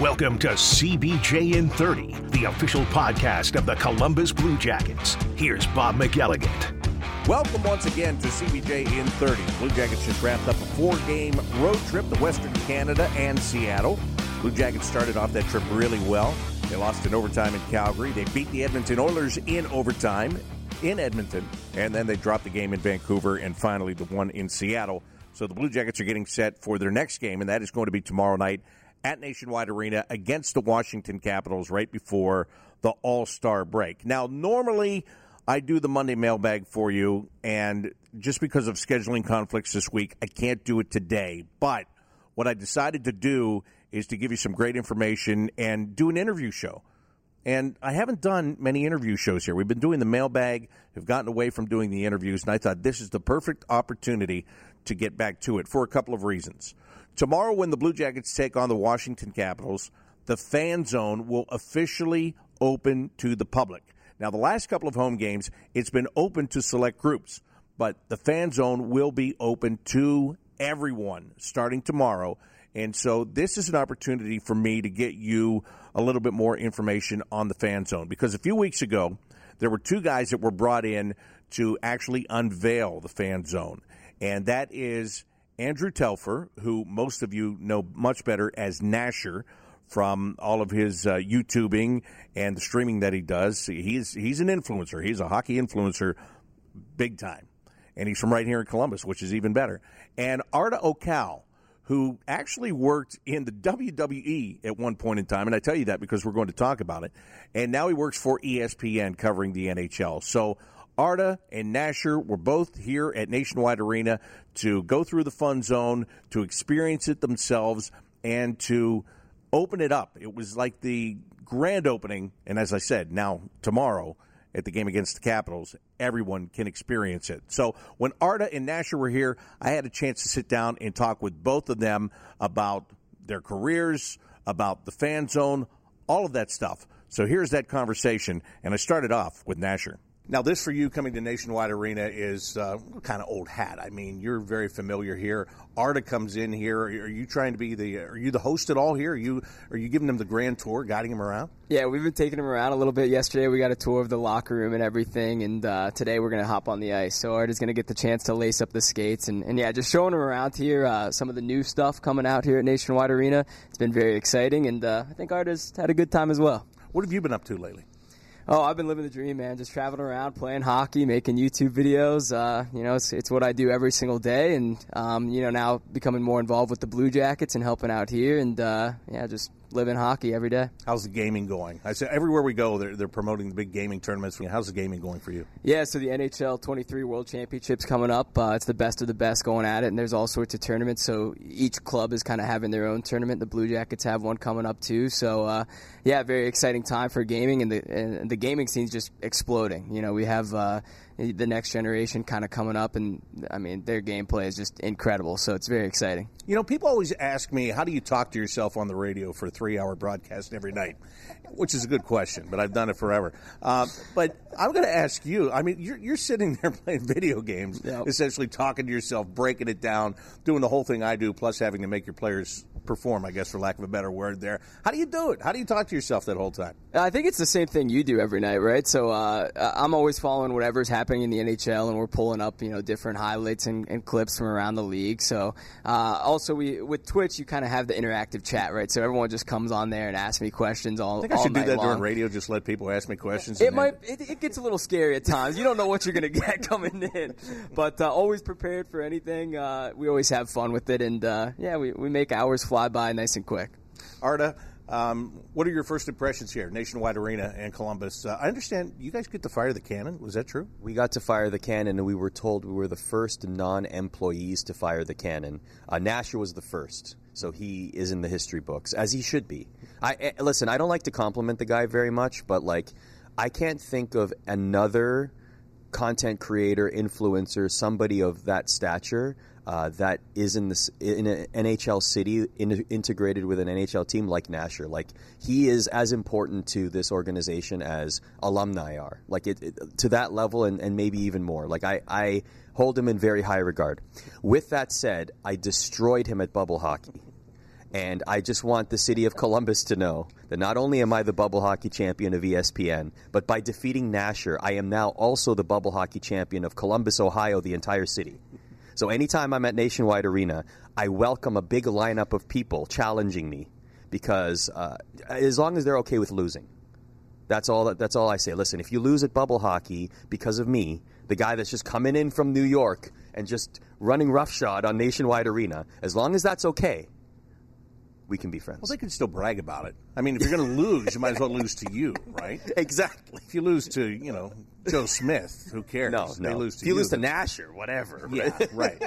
Welcome to CBJ in 30, the official podcast of the Columbus Blue Jackets. Here's Bob McElligott. Welcome once again to CBJ in 30. Blue Jackets just wrapped up a four game road trip to Western Canada and Seattle. Blue Jackets started off that trip really well. They lost in overtime in Calgary. They beat the Edmonton Oilers in overtime in Edmonton, and then they dropped the game in Vancouver and finally the one in Seattle. So the Blue Jackets are getting set for their next game, and that is going to be tomorrow night at Nationwide Arena against the Washington Capitals right before the All Star break. Now, normally I do the Monday mailbag for you, and just because of scheduling conflicts this week, I can't do it today. But what I decided to do is to give you some great information and do an interview show. And I haven't done many interview shows here. We've been doing the mailbag, have gotten away from doing the interviews, and I thought this is the perfect opportunity to get back to it for a couple of reasons. Tomorrow, when the Blue Jackets take on the Washington Capitals, the fan zone will officially open to the public. Now, the last couple of home games, it's been open to select groups, but the fan zone will be open to everyone starting tomorrow. And so, this is an opportunity for me to get you a little bit more information on the fan zone because a few weeks ago, there were two guys that were brought in to actually unveil the fan zone, and that is Andrew Telfer, who most of you know much better as Nasher from all of his uh, YouTubing and the streaming that he does. He's he's an influencer. He's a hockey influencer, big time, and he's from right here in Columbus, which is even better. And Arda Ocal, who actually worked in the WWE at one point in time, and I tell you that because we're going to talk about it. And now he works for ESPN covering the NHL. So Arda and Nasher were both here at Nationwide Arena to go through the fun zone, to experience it themselves, and to open it up. It was like the grand opening, and as I said, now tomorrow at the game against the Capitals, everyone can experience it. So when Arda and Nasher were here, I had a chance to sit down and talk with both of them about their careers, about the fan zone, all of that stuff. So here's that conversation, and I started off with Nasher. Now, this for you coming to Nationwide Arena is uh, kind of old hat. I mean, you're very familiar here. Arda comes in here. Are you trying to be the? Are you the host at all here? Are you are you giving them the grand tour, guiding them around? Yeah, we've been taking them around a little bit. Yesterday, we got a tour of the locker room and everything, and uh, today we're gonna hop on the ice. So Arda's gonna get the chance to lace up the skates and, and yeah, just showing them around here. Uh, some of the new stuff coming out here at Nationwide Arena. It's been very exciting, and uh, I think Arda's had a good time as well. What have you been up to lately? Oh, I've been living the dream, man. Just traveling around, playing hockey, making YouTube videos. Uh, you know, it's, it's what I do every single day, and um, you know, now becoming more involved with the Blue Jackets and helping out here, and uh, yeah, just living hockey every day. How's the gaming going? I say everywhere we go, they're, they're promoting the big gaming tournaments. How's the gaming going for you? Yeah, so the NHL 23 World Championships coming up. Uh, it's the best of the best going at it, and there's all sorts of tournaments. So each club is kind of having their own tournament. The Blue Jackets have one coming up too. So uh, yeah, very exciting time for gaming, and the and the gaming scene's just exploding. You know, we have uh, the next generation kind of coming up, and I mean their gameplay is just incredible. So it's very exciting. You know, people always ask me, how do you talk to yourself on the radio for a three-hour broadcast every night? Which is a good question, but I've done it forever. Uh, but I'm going to ask you. I mean, you're, you're sitting there playing video games, yep. essentially talking to yourself, breaking it down, doing the whole thing I do, plus having to make your players perform, I guess, for lack of a better word there. How do you do it? How do you talk to yourself that whole time? I think it's the same thing you do every night, right? So uh, I'm always following whatever's happening in the NHL, and we're pulling up, you know, different highlights and, and clips from around the league. So uh, also, we with Twitch, you kind of have the interactive chat, right? So everyone just comes on there and asks me questions all. I think I should do that long. during radio. Just let people ask me questions. It might. It, it, gets a little scary at times. You don't know what you're going to get coming in, but uh, always prepared for anything. Uh, we always have fun with it, and uh, yeah, we, we make hours fly by nice and quick. Arda, um, what are your first impressions here, Nationwide Arena and Columbus? Uh, I understand you guys get to fire the cannon. Was that true? We got to fire the cannon, and we were told we were the first non-employees to fire the cannon. Uh, Nasher was the first, so he is in the history books, as he should be. I, eh, listen. I don't like to compliment the guy very much, but like, I can't think of another content creator, influencer, somebody of that stature uh, that is in this in an NHL city in, integrated with an NHL team like Nasher. Like he is as important to this organization as alumni are. Like it, it, to that level and, and maybe even more. Like I, I hold him in very high regard. With that said, I destroyed him at bubble hockey. And I just want the city of Columbus to know that not only am I the bubble hockey champion of ESPN, but by defeating Nasher, I am now also the bubble hockey champion of Columbus, Ohio, the entire city. So anytime I'm at Nationwide Arena, I welcome a big lineup of people challenging me because uh, as long as they're okay with losing. That's all. That's all I say. Listen, if you lose at bubble hockey because of me, the guy that's just coming in from New York and just running roughshod on Nationwide Arena, as long as that's okay, we can be friends. Well, they can still brag about it. I mean, if you're going to lose, you might as well lose to you, right? exactly. If you lose to, you know, Joe Smith, who cares? No, no. They lose to if you, lose to then- Nasher, whatever. Yeah, right.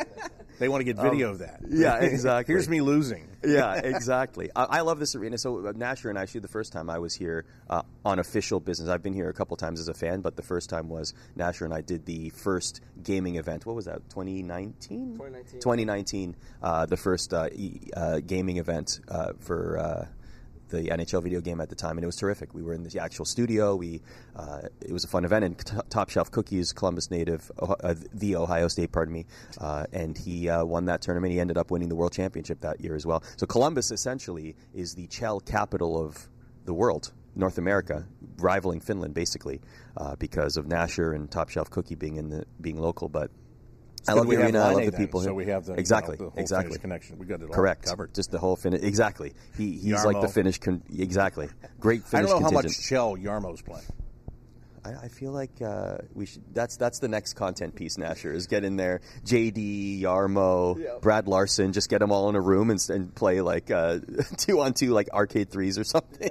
They want to get video of that. yeah, exactly. Here's me losing. yeah, exactly. I, I love this arena. So uh, Nasher and I, actually the first time I was here uh, on official business. I've been here a couple times as a fan, but the first time was Nasher and I did the first gaming event. What was that? 2019. 2019. 2019. Uh, the first uh, e- uh, gaming event uh, for. The NHL video game at the time, and it was terrific. We were in the actual studio. We uh, it was a fun event, and T- Top Shelf Cookies, Columbus native, uh, the Ohio State, pardon me, uh, and he uh, won that tournament. He ended up winning the World Championship that year as well. So Columbus essentially is the Chel capital of the world, North America, rivaling Finland basically, uh, because of Nasher and Top Shelf Cookie being in the being local, but. I love the arena. I love the then, people so we have the, you know, exactly, the exactly Finnish connection. We got it all Correct. covered. Just the whole Finnish. Exactly. He, he's like the Jarmo. Finnish. Con- exactly. Great I don't know how much Chel Jarmo's playing. I, I feel like uh, we should. That's that's the next content piece. Nasher is get in there. JD, Jarmo, Brad Larsen. Just get them all in a room and, and play like uh, two on two, like arcade threes or something.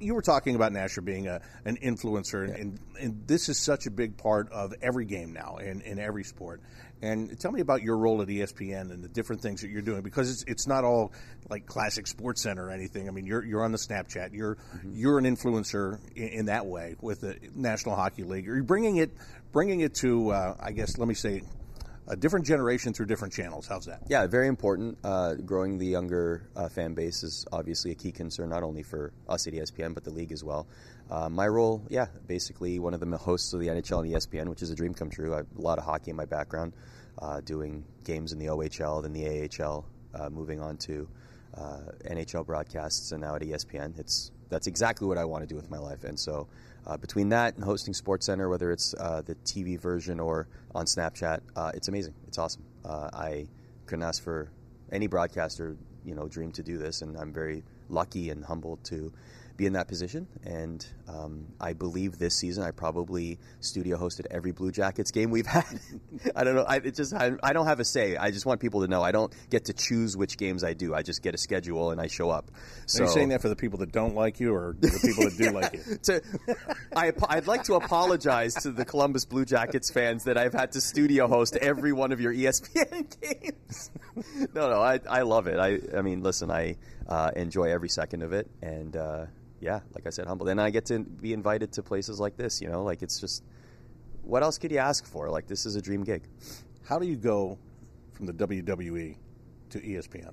You were talking about Nasher being a, an influencer, and, and, and this is such a big part of every game now and in every sport. And tell me about your role at ESPN and the different things that you're doing because it's it's not all like classic Sports Center or anything. I mean, you're you're on the Snapchat. You're you're an influencer in, in that way with the National Hockey League. Are You're bringing it bringing it to uh, I guess let me say a different generation through different channels. How's that? Yeah, very important. Uh, growing the younger uh, fan base is obviously a key concern, not only for us at ESPN, but the league as well. Uh, my role, yeah, basically one of the hosts of the NHL and ESPN, which is a dream come true. I have a lot of hockey in my background, uh, doing games in the OHL, then the AHL, uh, moving on to uh, NHL broadcasts, and now at ESPN. It's that's exactly what I want to do with my life, and so. Uh, between that and hosting Sports Center, whether it's uh, the TV version or on Snapchat, uh, it's amazing. It's awesome. Uh, I couldn't ask for any broadcaster, you know, dream to do this, and I'm very lucky and humbled to be in that position. And um, I believe this season I probably studio hosted every Blue Jackets game we've had. I don't know. I it just I, I don't have a say. I just want people to know I don't get to choose which games I do. I just get a schedule and I show up. So Are you saying that for the people that don't like you or the people that do like you? to, I, I'd like to apologize to the Columbus Blue Jackets fans that I've had to studio host every one of your ESPN games. no, no, I, I love it. I, I mean, listen, I uh, enjoy every second of it, and uh, yeah, like I said, humbled. And I get to be invited to places like this. You know, like it's just what else could you ask for? Like this is a dream gig. How do you go from the WWE to ESPN?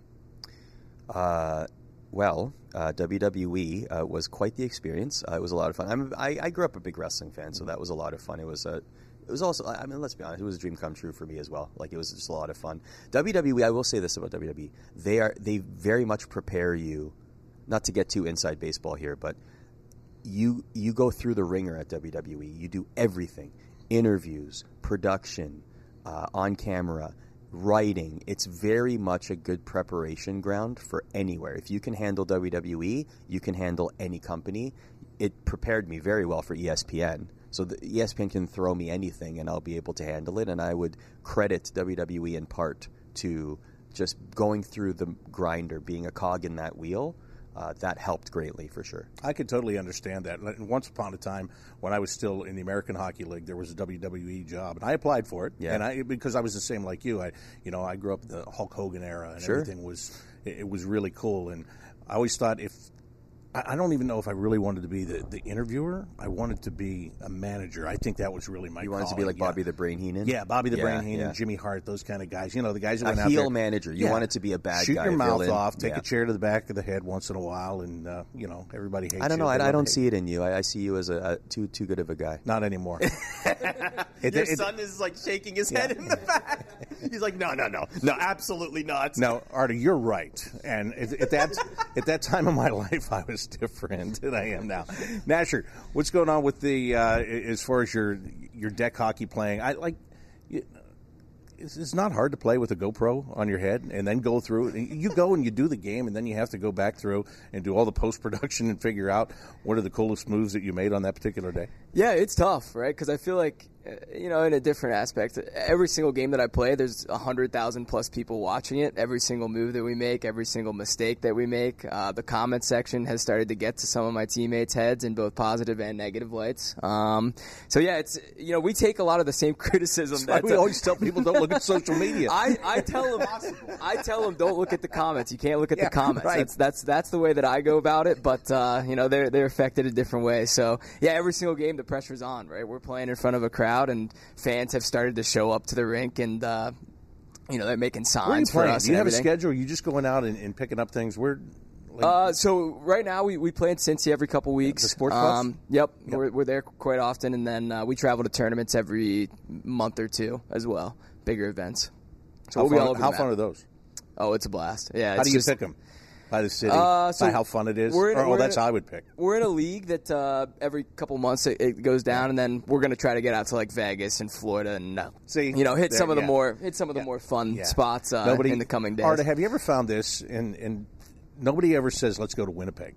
Uh, well, uh, WWE uh, was quite the experience. Uh, it was a lot of fun. I'm, I, I grew up a big wrestling fan, so that was a lot of fun. It was a, it was also. I mean, let's be honest, it was a dream come true for me as well. Like it was just a lot of fun. WWE. I will say this about WWE: they are they very much prepare you, not to get too inside baseball here, but you you go through the wringer at WWE. You do everything: interviews, production, uh, on camera, writing. It's very much a good preparation ground for anywhere. If you can handle WWE, you can handle any company. It prepared me very well for ESPN. So the ESPN can throw me anything, and I'll be able to handle it. And I would credit WWE in part to just going through the grinder, being a cog in that wheel. Uh, that helped greatly for sure. I could totally understand that. Like, Once upon a time, when I was still in the American Hockey League, there was a WWE job, and I applied for it. Yeah. And I because I was the same like you. I you know I grew up in the Hulk Hogan era, and Sure. everything was it was really cool. And I always thought if I, I don't even know if I really wanted to be the, the interviewer. I wanted to be a manager. I think that was really my. You wanted to be calling, like yeah. Bobby the Brain Heenan. Yeah, Bobby the Yeah, Brain Heenan, yeah. Jimmy Hart, those kind of guys. You know, the guys who A went out heel there- manager. You wanted to be a bad Shoot guy, your mouth villain. off, take Yeah. a chair to the back of the head once in a while, and uh, you know everybody hates. You. I don't know. They I, I don't see it in you. I, I see you as a, a too too good of a guy. Not anymore. It- Your it- son is like shaking his head in the back. He's like, no, no, no, no, absolutely not. No, Artie, you're right. And at, at that at that time of my life, I was different than I am now. Nasher, what's going on with the uh, as far as your your deck hockey playing? I like. you- It's, it's not hard to play with a GoPro on your head and then go through. You go and you do the game, and then you have to go back through and do all the post production and figure out what are the coolest moves that you made on that particular day. Yeah, it's tough, right? Because I feel like, you know, in a different aspect, every single game that I play, there's a hundred thousand plus people watching it. Every single move that we make, every single mistake that we make, uh, the comment section has started to get to some of my teammates' heads in both positive and negative lights. Um, so yeah, it's you know we take a lot of the same criticism that we uh, always tell people don't look at social media. I, I tell them I tell them don't look at the comments. You can't look at Yeah, the comments. right. That's that's that's the way that I go about it. But uh, you know they're they're affected a different way. So yeah, every single game the pressure's on. Right, we're playing in front of a crowd, and fans have started to show up to the rink, and uh, you know they're making signs Where are you for us. Do you have a schedule? Are you just going out and, and picking up things? Where? Like, Uh, so right now we, we play in Cincy every couple weeks. The sports? Um, yep, We're, we're there quite often, and then uh, we travel to tournaments every month or two as well, bigger events. So how we'll fun, how fun are those? Oh, it's a blast. Yeah. How do you just- pick them? By the city? Uh, so by how fun it is? we're in- or, oh, we're in that's a- how I would pick. We're in a league that uh, every couple months it, it goes down, and then we're going to try to get out to like Vegas and Florida, and uh, See, you know, hit there- some of the yeah. more hit some of the more fun Yeah. spots uh, Nobody, in the coming days. Arda, have you ever found this? And, and nobody ever says, let's go to Winnipeg.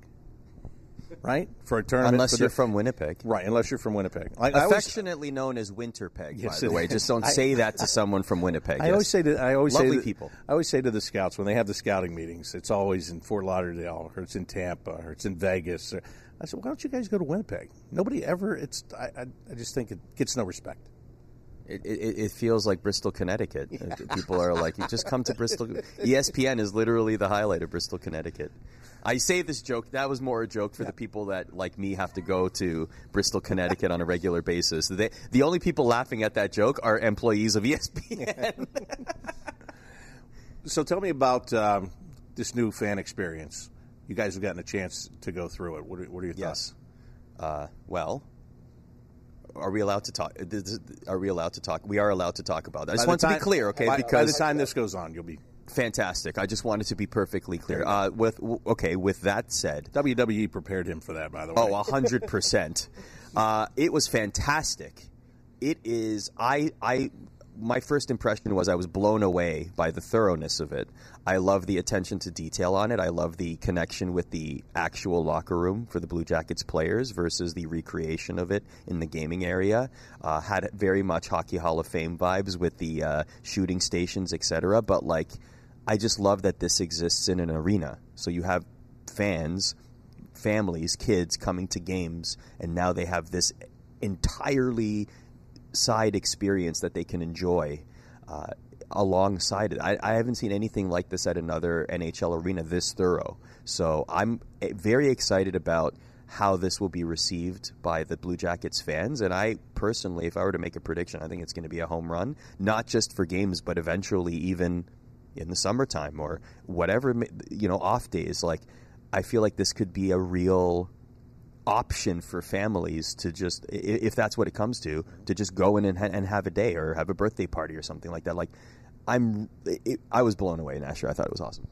Right? For a tournament. Unless you're the- from Winnipeg. Right, unless you're from Winnipeg. Like, Affectionately known as Winterpeg, Yes, by the way. Just don't I- say that to someone from Winnipeg. I yes. always say to I always Lovely say to, people. I always say to the scouts when they have the scouting meetings, it's always in Fort Lauderdale or it's in Tampa or it's in Vegas. Or, I said, why don't you guys go to Winnipeg? Nobody ever. It's I, I, I just think it gets no respect. It, it, it feels like Bristol, Connecticut. Uh, People are like, you just come to Bristol. ESPN is literally the highlight of Bristol, Connecticut. I say this joke. That was more a joke for the people that, like me, have to go to Bristol, Connecticut on a regular basis. They, the only people laughing at that joke are employees of ESPN. So tell me about um, this new fan experience. You guys have gotten a chance to go through it. What are, what are your thoughts? Yes. Uh, well, are we allowed to talk? Are we allowed to talk? We are allowed to talk about that. I just want to be clear, okay? by, because by the time this goes on, you'll be fantastic. I just wanted to be perfectly clear. Uh, with okay, with that said, WWE prepared him for that. By the way, Oh, a hundred percent. Uh, It was fantastic. It is. I. I. My first impression was I was blown away by the thoroughness of it. I love the attention to detail on it. I love the connection with the actual locker room for the Blue Jackets players versus the recreation of it in the gaming area. Uh, had very much Hockey Hall of Fame vibes with the uh, shooting stations, etc. But like, I just love that this exists in an arena. So you have fans families, kids coming to games, and now they have this entirely side experience that they can enjoy uh, alongside it. I, I haven't seen anything like this at another NHL arena this thorough. So I'm eh, very excited about how this will be received by the Blue Jackets fans. And I personally, if I were to make a prediction, I think it's going to be a home run, not just for games, but eventually even in the summertime or whatever, you know, off days. Like, I feel like this could be a real option for families to just, if that's what it comes to, to just go in and, ha- and have a day or have a birthday party or something like that. Like, I'm, it, I was blown away, in Nasher. I thought it was awesome.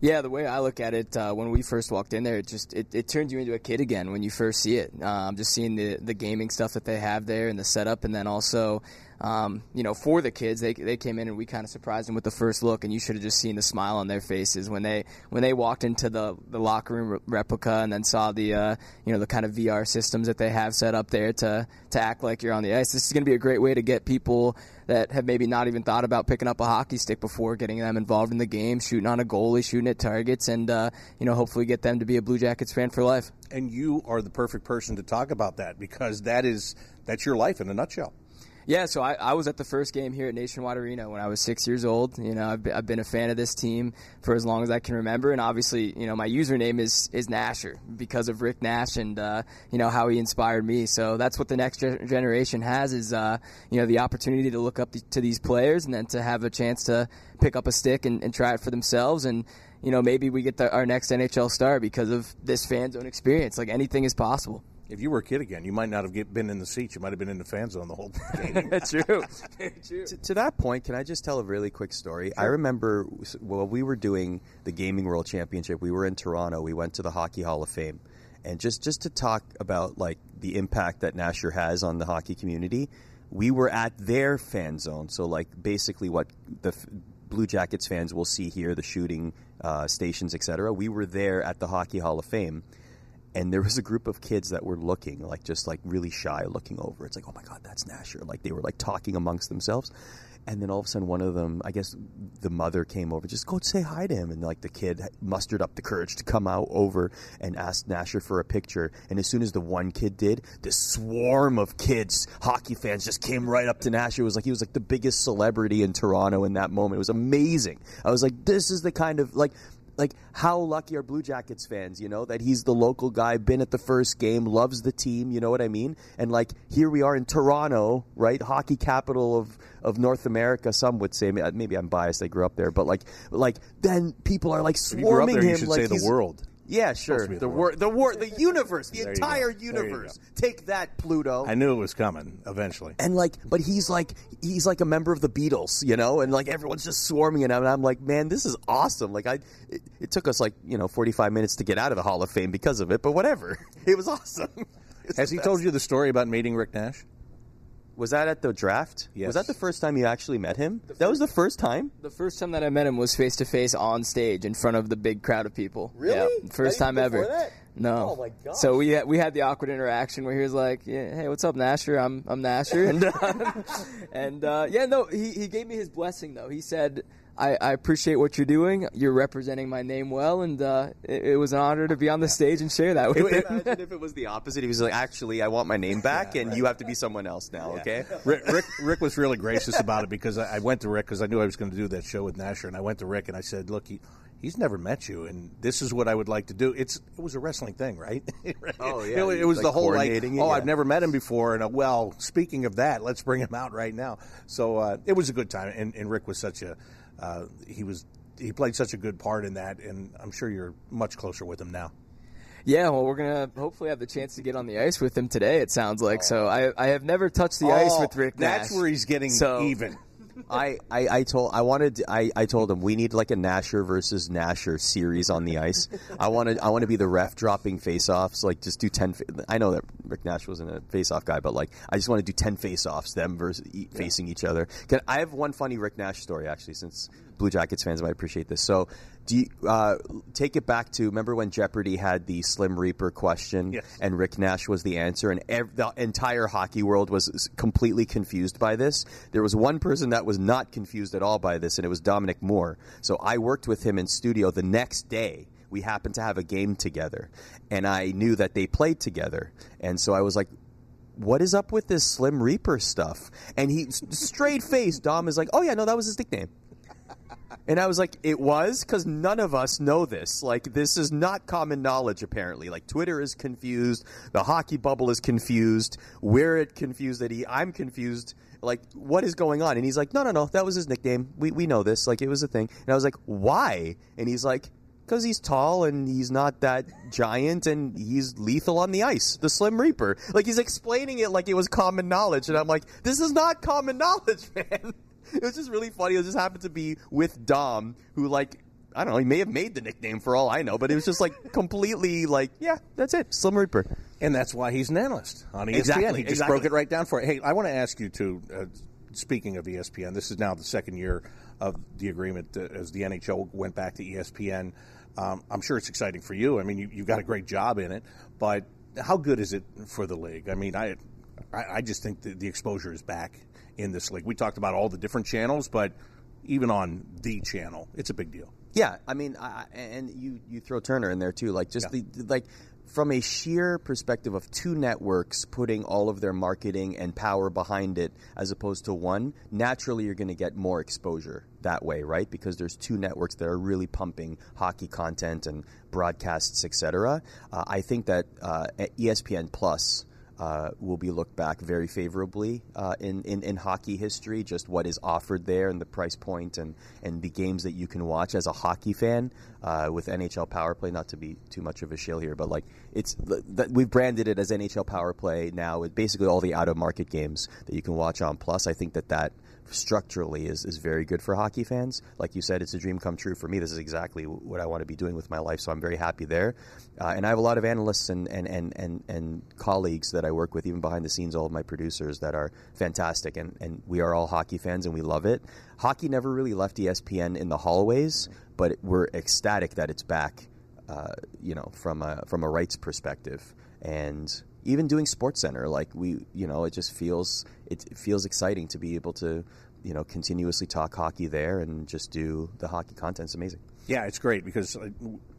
Yeah, the way I look at it, uh, when we first walked in there, it just it, it turns you into a kid again when you first see it. Um, just seeing the the gaming stuff that they have there and the setup, and then also, um, you know, for the kids, they they came in and we kind of surprised them with the first look, and you should have just seen the smile on their faces when they when they walked into the the locker room re- replica and then saw the uh, you know the kind of VR systems that they have set up there to to act like you're on the ice. This is going to be a great way to get people that have maybe not even thought about picking up a hockey stick before, getting them involved in the game, shooting on a goalie, shooting at targets, and uh, you know hopefully get them to be a Blue Jackets fan for life. and you are the perfect person to talk about that because that is that's your life in a nutshell. Yeah, so I, I was at the first game here at Nationwide Arena when I was six years old. You know, I've been, I've been a fan of this team for as long as I can remember, and obviously, you know, my username is is Nasher because of Rick Nash and uh, you know how he inspired me. So that's what the next generation has is uh, you know the opportunity to look up to these players and then to have a chance to pick up a stick and, and try it for themselves and you know, maybe we get the, our next NHL star because of this fan zone experience. Like anything is possible. If you were a kid again, you might not have get, been in the seats. You might have been in the fan zone the whole game. That's true. true. To, to, that point, can I just tell a really quick story? Sure. I remember while we were doing the Gaming World Championship, we were in Toronto. We went to the Hockey Hall of Fame, and just just to talk about like the impact that Nasher has on the hockey community, we were at their fan zone. So like basically what the Blue Jackets fans will see here, the shooting uh, stations, etc. We were there at the Hockey Hall of Fame, and there was a group of kids that were looking like just like really shy, looking over. It's like, oh my god, that's Nasher. Like they were like talking amongst themselves, and then all of a sudden, one of them, I guess the mother came over, just go say hi to him. And like the kid mustered up the courage to come out over and ask Nasher for a picture. And as soon as the one kid did, this swarm of kids, hockey fans, just came right up to Nasher. It was like he was like the biggest celebrity in Toronto in that moment. It was amazing. I was like, this is the kind of like like how lucky are Blue Jackets fans, you know, that he's the local guy, been at the first game, loves the team, you know what I mean? And like here we are in Toronto, right? Hockey capital of of North America, some would say. Maybe I'm biased, I grew up there, but like like then people are like swarming there, him like say the world. Yeah, sure. The, world, the war, the universe, the entire universe. Take that, Pluto. I knew it was coming eventually. And like, but he's like, he's like a member of the Beatles, you know, and like everyone's just swarming him. And I'm like, man, this is awesome. Like, I, it, it took us like you know 45 minutes to get out of the Hall of Fame because of it, but whatever. It was awesome. Has he best. told you the story about meeting Rick Nash? Was that at the draft? Yes. Was that the first time you actually met him? That was the first time. The first time that I met him was face to face on stage in front of the big crowd of people. Really? Yeah, first time ever. That? No. Oh my god. So we had, we had the awkward interaction where he was like, yeah, "Hey, what's up, Nasher? I'm I'm Nasher," and uh, and uh, yeah, no, he he gave me his blessing though. He said I, I, appreciate what you're doing. You're representing my name well, and uh, it, it, was an honor to be on the stage and share that with you. Imagine if it was the opposite. He was like, "Actually, I want my name back, yeah, and right. you have to be someone else now." Yeah. Okay. Rick, Rick, Rick, was really gracious about it because I, I went to Rick because I knew I was going to do that show with Nasher, and I went to Rick and I said, "Look, he, he's never met you, and this is what I would like to do." It's it was a wrestling thing, right? oh yeah. It, it was like the whole like, "Oh, yeah. I've never met him before," and uh, well, speaking of that, let's bring him out right now. So uh, it was a good time, and, and Rick was such a uh, he was he played such a good part in that, and I'm sure you're much closer with him now. Yeah, well, we're gonna hopefully have the chance to get on the ice with him today. It sounds like oh. so. I I have never touched the oh, ice with Rick. Nash, that's where he's getting so, even. I, I, I told I wanted I, I told him we need like a Nasher versus Nasher series on the ice. I wanted I want to be the ref dropping face-offs like just do ten. I know that Rick Nash wasn't a face-off guy, but like I just want to do ten face-offs them versus yeah. facing each other. Can, I have one funny Rick Nash story actually since Blue Jackets fans might appreciate this. So, do you uh, take it back to remember when Jeopardy had the Slim Reaper question yes. and Rick Nash was the answer, and ev- the entire hockey world was completely confused by this. There was one person that was not confused at all by this, and it was Dominic Moore. So I worked with him in studio the next day we happened to have a game together and i knew that they played together and so i was like what is up with this slim reaper stuff and he straight face dom is like oh yeah no that was his nickname and I was like, it was? Because none of us know this. Like, this is not common knowledge, apparently. Like, Twitter is confused. The hockey bubble is confused. We're confused that he, I'm confused. Like, what is going on? And he's like, no, no, no, that was his nickname. We, we know this. Like, it was a thing. And I was like, why? And he's like, because he's tall and he's not that giant and he's lethal on the ice. The Slim Reaper. Like, he's explaining it like it was common knowledge. And I'm like, this is not common knowledge, man it was just really funny. It just happened to be with Dom, who like I don't know, he may have made the nickname for all I know, but it was just like completely like, yeah, that's it, Slim Reaper. And that's why he's an analyst on ESPN. Exactly, he just exactly. broke it right down for it. Hey, I want to ask you too. Uh, speaking of ESPN, this is now the second year of the agreement uh, as the NHL went back to ESPN. Um, I'm sure it's exciting for you. I mean, you, have got a great job in it, but how good is it for the league? I mean, I I, I just think the, the exposure is back in this league. We talked about all the different channels, but even on the channel. It's a big deal. Yeah, I mean, I, and you you throw Turner in there too. Like just yeah. the, like from a sheer perspective of two networks putting all of their marketing and power behind it as opposed to one, naturally you're going to get more exposure that way, right? Because there's two networks that are really pumping hockey content and broadcasts, etc. Uh, I think that uh, ESPN Plus uh, will be looked back very favorably uh, in, in, in, hockey history, just what is offered there and the price point and, and the games that you can watch as a hockey fan uh, with NHL Power Play. Not to be too much of a shill here, but like it's that we've branded it as NHL Power Play now with basically all the out of market games that you can watch on Plus. I think that that structurally is, is very good for hockey fans. Like you said, it's a dream come true for me. This is exactly what I want to be doing with my life, so I'm very happy there. Uh, and I have a lot of analysts and, and, and, and, and colleagues that I work with, even behind the scenes, all of my producers that are fantastic. And, and we are all hockey fans and we love it. Hockey never really left ESPN in the hallways, but we're ecstatic that it's back, uh, you know, from a, from a rights perspective. And even doing Sports Center, like we, you know, it just feels it, feels exciting to be able to, you know, continuously talk hockey there and just do the hockey content. It's amazing. Yeah, it's great because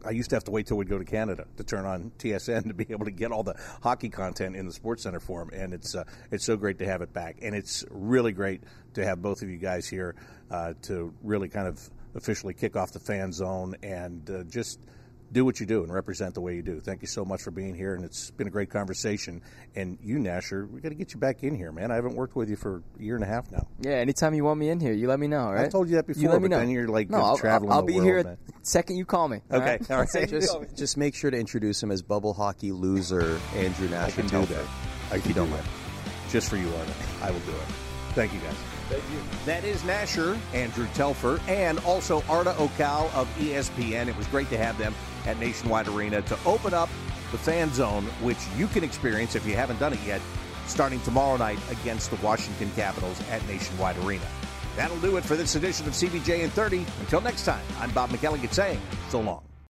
I used to have to wait till we'd go to Canada to turn on TSN to be able to get all the hockey content in the Sports Center form, and it's uh, it's so great to have it back, and it's really great to have both of you guys here uh, to really kind of officially kick off the fan zone and uh, just do what you do and represent the way you do. Thank you so much for being here, and it's been a great conversation. And you, Nasher, we got to get you back in here, man. I haven't worked with you for a year and a half now. Yeah, anytime you want me in here, you let me know. Right? I told you that before. You let me know. Then you're like no, I'll, traveling. I'll, be world, here man. second you call me. Okay, all right. just, just make sure to introduce him as bubble hockey loser Andrew Nasher. I can do that. I if you don't mind, just for you, Arda, I will do it. Thank you, guys. Thank you. That is Nasher, Andrew Telfer, and also Arda Ocal of ESPN. It was great to have them at Nationwide Arena to open up the fan zone, which you can experience if you haven't done it yet, starting tomorrow night against the Washington Capitals at Nationwide Arena. That'll do it for this edition of CBJ in 30. Until next time, I'm Bob McElligott saying so long.